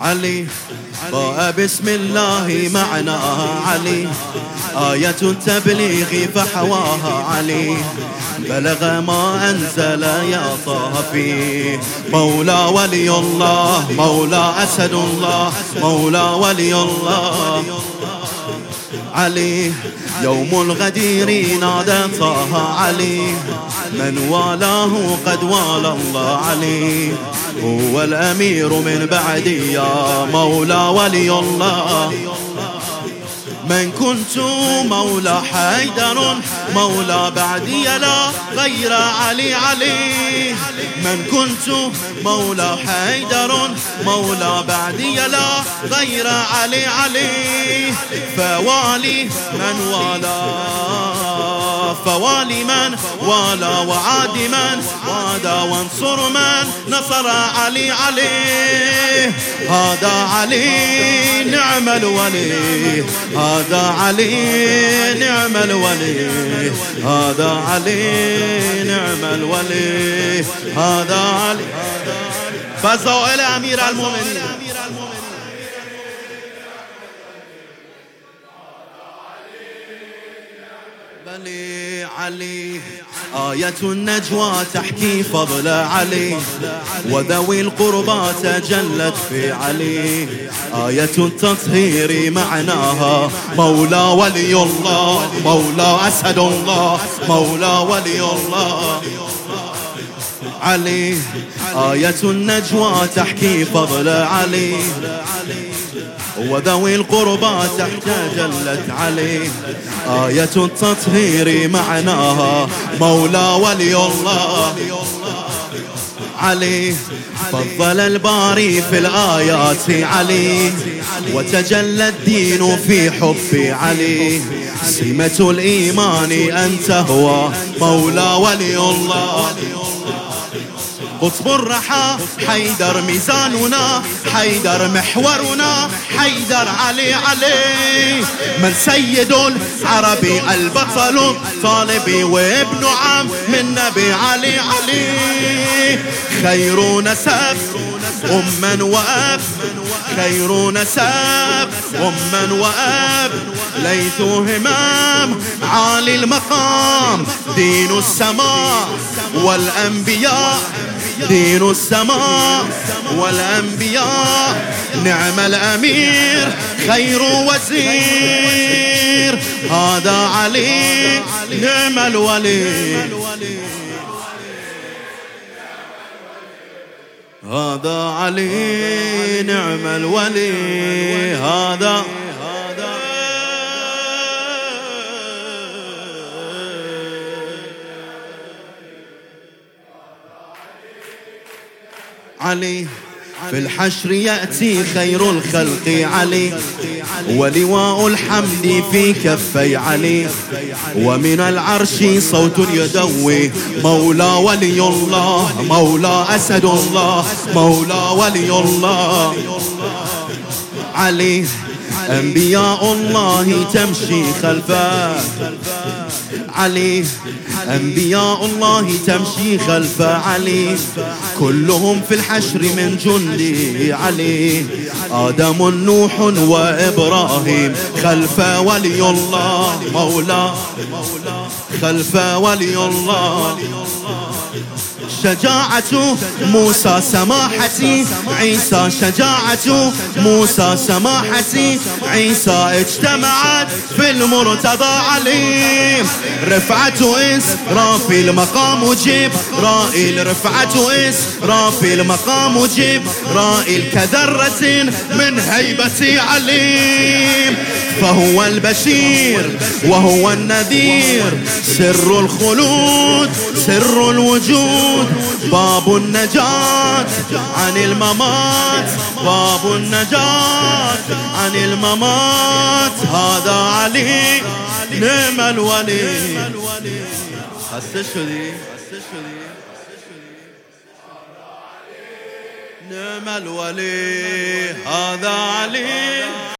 علي بسم الله معناها علي. آية التبليغ فحواها علي. بلغ ما أنزل يا فيه مولى ولي الله مولى أسد الله مولى ولي الله. علي. يوم الغدير نادى طه علي. من والاه قد والى الله علي. هو الأمير من بعدي يا مولى ولي الله. من كنت مولى حيدر مولى بعدي لا غير علي علي. من كنت مولى حيدر مولى بعدي لا غير علي علي. فوالي من والاه. فوالي من والى وعاد من وادى وانصر من نصر علي علي. هذا علي نعم الولي. هذا علي نعم الولي. هذا علي نعم الولي. هذا علي. فزوا إلى أمير المؤمنين. بلي علي. آية النجوى تحكي فضل علي. وذوي القربى تجلت في علي. آية التطهير معناها مولى ولي الله. مولى أسد الله. مولى ولي الله. علي. آية النجوى تحكي فضل علي. وذوي القربى تحت جلت عليه. آية التطهير معناها مولى ولي الله علي. فضل الباري في الآيات علي. وتجلى الدين في حب علي. سمة الإيمان أن تهوى مولى ولي الله. قطب الرحى حيدر ميزاننا حيدر محورنا حيدر علي علي. من سيد العربي البطل طالبي وابن عم من نبي علي علي. خير نسب أما وأب. خير نسب أما وأب. ليث همام عالي المقام دين السماء. والأنبياء دين السماء والأنبياء نعم الأمير خير وزير. هذا علي نعم الولي هذا علي نعم الولي هذا علي في الحشر يأتي خير الخلق علي ولواء الحمد في كفي علي ومن العرش صوت يدوي. مولى ولي الله. مولى أسد الله. مولى ولي الله. علي أنبياء الله تمشي خلفه. علي أنبياء الله تمشي خلف علي كلهم في الحشر من جندي علي آدم نوح وإبراهيم. خلف ولي الله مولى. خلف ولي الله. شجاعة موسى سماحتي عيسى شجاعة موسى سماحتي عيسى اجتمعت في المرتضى علي رفعة رافي المقام جبرائيل رفعة رافي المقام جبرائيل كذرة من هيبة عليم. فهو البشير وهو النذير. سر الخلود سر الوجود باب النجاة عن الممات باب النجاة عن الممات. هذا علي نعم الولي. استشهدي نعم الولي. هذا علي.